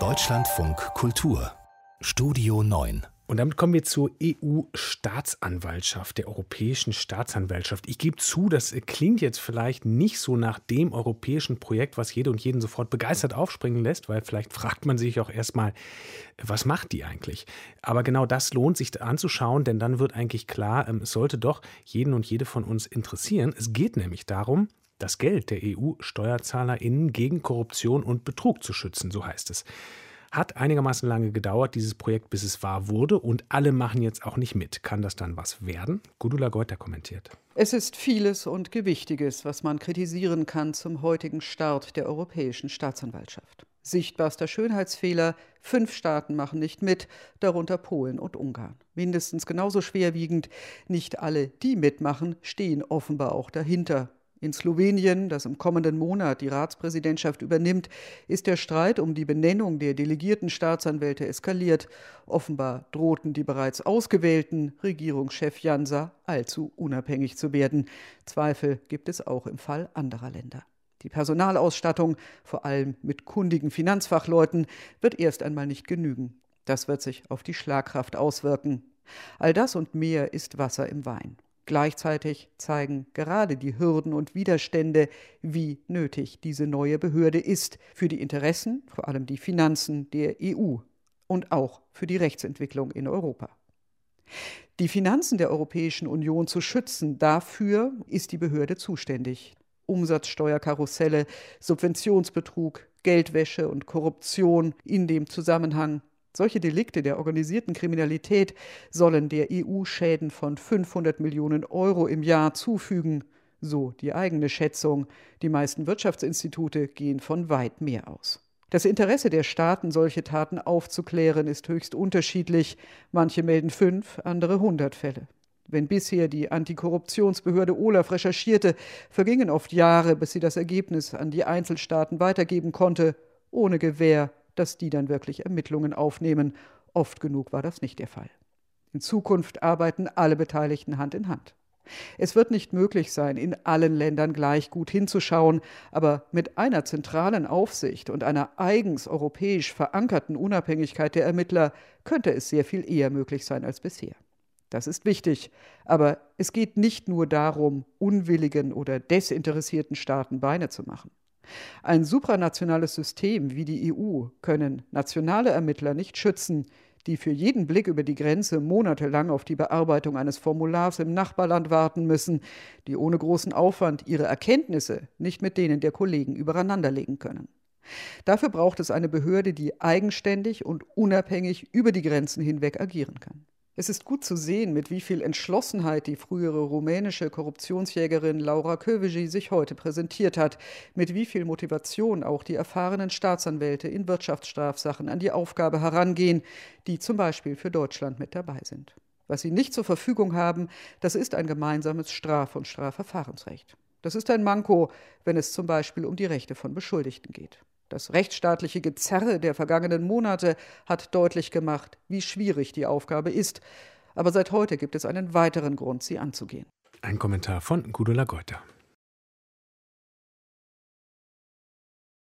Deutschlandfunk Kultur Studio 9 und damit kommen wir zur EU-Staatsanwaltschaft, der Europäischen Staatsanwaltschaft. Ich gebe zu, das klingt jetzt vielleicht nicht so nach dem europäischen Projekt, was jede und jeden sofort begeistert aufspringen lässt, weil vielleicht fragt man sich auch erstmal, was macht die eigentlich? Aber genau das lohnt sich anzuschauen, denn dann wird eigentlich klar, ähm, es sollte doch jeden und jede von uns interessieren. Es geht nämlich darum, das Geld der EU-SteuerzahlerInnen gegen Korruption und Betrug zu schützen, so heißt es. Hat einigermaßen lange gedauert, dieses Projekt, bis es wahr wurde. Und alle machen jetzt auch nicht mit. Kann das dann was werden? Gudula Geuter kommentiert. Es ist vieles und Gewichtiges, was man kritisieren kann zum heutigen Start der Europäischen Staatsanwaltschaft. Sichtbarster Schönheitsfehler, fünf Staaten machen nicht mit, darunter Polen und Ungarn. Mindestens genauso schwerwiegend, nicht alle, die mitmachen, stehen offenbar auch dahinter. In Slowenien, das im kommenden Monat die Ratspräsidentschaft übernimmt, ist der Streit um die Benennung der delegierten Staatsanwälte eskaliert. Offenbar drohten die bereits ausgewählten Regierungschef Jansa allzu unabhängig zu werden. Zweifel gibt es auch im Fall anderer Länder. Die Personalausstattung, vor allem mit kundigen Finanzfachleuten, wird erst einmal nicht genügen. Das wird sich auf die Schlagkraft auswirken. All das und mehr ist Wasser im Wein. Gleichzeitig zeigen gerade die Hürden und Widerstände, wie nötig diese neue Behörde ist für die Interessen, vor allem die Finanzen der EU und auch für die Rechtsentwicklung in Europa. Die Finanzen der Europäischen Union zu schützen, dafür ist die Behörde zuständig. Umsatzsteuerkarusselle, Subventionsbetrug, Geldwäsche und Korruption in dem Zusammenhang solche Delikte der organisierten Kriminalität sollen der EU Schäden von 500 Millionen Euro im Jahr zufügen, so die eigene Schätzung. Die meisten Wirtschaftsinstitute gehen von weit mehr aus. Das Interesse der Staaten, solche Taten aufzuklären, ist höchst unterschiedlich. Manche melden fünf, andere hundert Fälle. Wenn bisher die Antikorruptionsbehörde Olaf recherchierte, vergingen oft Jahre, bis sie das Ergebnis an die Einzelstaaten weitergeben konnte, ohne Gewähr dass die dann wirklich Ermittlungen aufnehmen. Oft genug war das nicht der Fall. In Zukunft arbeiten alle Beteiligten Hand in Hand. Es wird nicht möglich sein, in allen Ländern gleich gut hinzuschauen, aber mit einer zentralen Aufsicht und einer eigens europäisch verankerten Unabhängigkeit der Ermittler könnte es sehr viel eher möglich sein als bisher. Das ist wichtig, aber es geht nicht nur darum, unwilligen oder desinteressierten Staaten Beine zu machen. Ein supranationales System wie die EU können nationale Ermittler nicht schützen, die für jeden Blick über die Grenze monatelang auf die Bearbeitung eines Formulars im Nachbarland warten müssen, die ohne großen Aufwand ihre Erkenntnisse nicht mit denen der Kollegen übereinanderlegen können. Dafür braucht es eine Behörde, die eigenständig und unabhängig über die Grenzen hinweg agieren kann. Es ist gut zu sehen, mit wie viel Entschlossenheit die frühere rumänische Korruptionsjägerin Laura Kövesi sich heute präsentiert hat, mit wie viel Motivation auch die erfahrenen Staatsanwälte in Wirtschaftsstrafsachen an die Aufgabe herangehen, die zum Beispiel für Deutschland mit dabei sind. Was sie nicht zur Verfügung haben, das ist ein gemeinsames Straf- und Strafverfahrensrecht. Das ist ein Manko, wenn es zum Beispiel um die Rechte von Beschuldigten geht. Das rechtsstaatliche Gezerre der vergangenen Monate hat deutlich gemacht, wie schwierig die Aufgabe ist. Aber seit heute gibt es einen weiteren Grund, sie anzugehen. Ein Kommentar von Gudula Geuter.